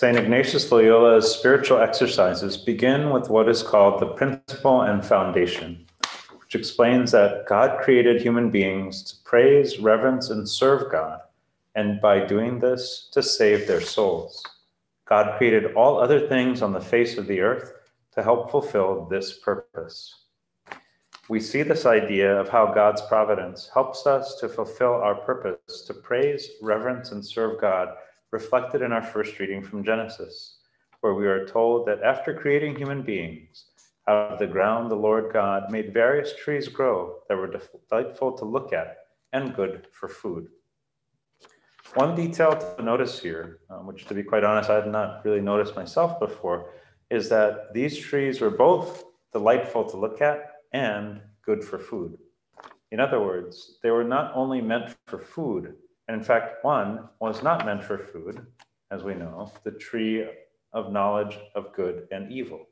St. Ignatius Loyola's spiritual exercises begin with what is called the principle and foundation, which explains that God created human beings to praise, reverence, and serve God, and by doing this, to save their souls. God created all other things on the face of the earth to help fulfill this purpose. We see this idea of how God's providence helps us to fulfill our purpose to praise, reverence, and serve God reflected in our first reading from Genesis, where we are told that after creating human beings, out of the ground the Lord God made various trees grow that were delightful to look at and good for food. One detail to notice here, um, which to be quite honest, I had not really noticed myself before, is that these trees were both delightful to look at and good for food. In other words, they were not only meant for food, and in fact, one was not meant for food, as we know, the tree of knowledge of good and evil.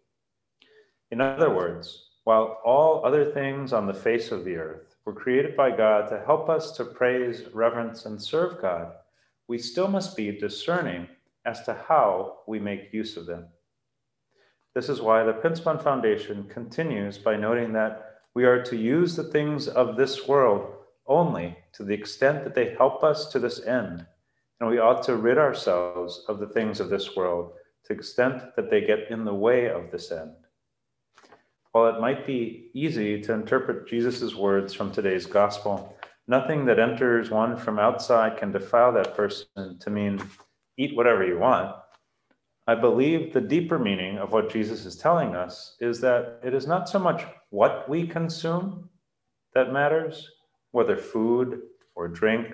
In other words, while all other things on the face of the earth were created by God to help us to praise, reverence, and serve God, we still must be discerning as to how we make use of them. This is why the Principle Foundation continues by noting that we are to use the things of this world only to the extent that they help us to this end, and we ought to rid ourselves of the things of this world to the extent that they get in the way of this end. While it might be easy to interpret Jesus' words from today's gospel, nothing that enters one from outside can defile that person to mean eat whatever you want. I believe the deeper meaning of what Jesus is telling us is that it is not so much what we consume that matters, whether food or drink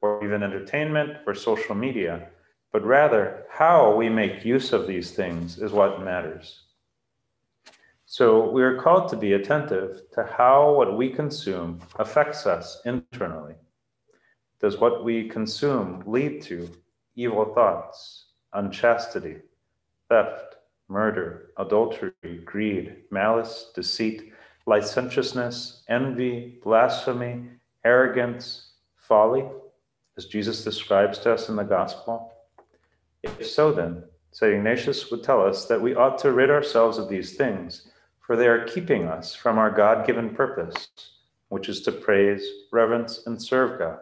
or even entertainment or social media, but rather how we make use of these things is what matters. So we are called to be attentive to how what we consume affects us internally. Does what we consume lead to evil thoughts, unchastity, theft, murder, adultery, greed, malice, deceit, licentiousness, envy, blasphemy, arrogance, folly, as Jesus describes to us in the gospel? If so, then, St. Ignatius would tell us that we ought to rid ourselves of these things, for they are keeping us from our God given purpose, which is to praise, reverence, and serve God.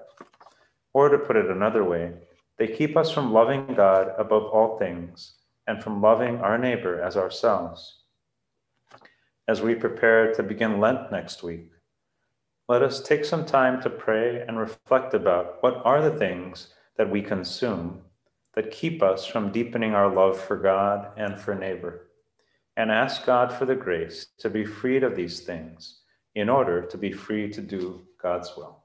Or to put it another way, they keep us from loving God above all things and from loving our neighbor as ourselves. As we prepare to begin Lent next week, let us take some time to pray and reflect about what are the things that we consume that keep us from deepening our love for God and for neighbor, and ask God for the grace to be freed of these things in order to be free to do God's will.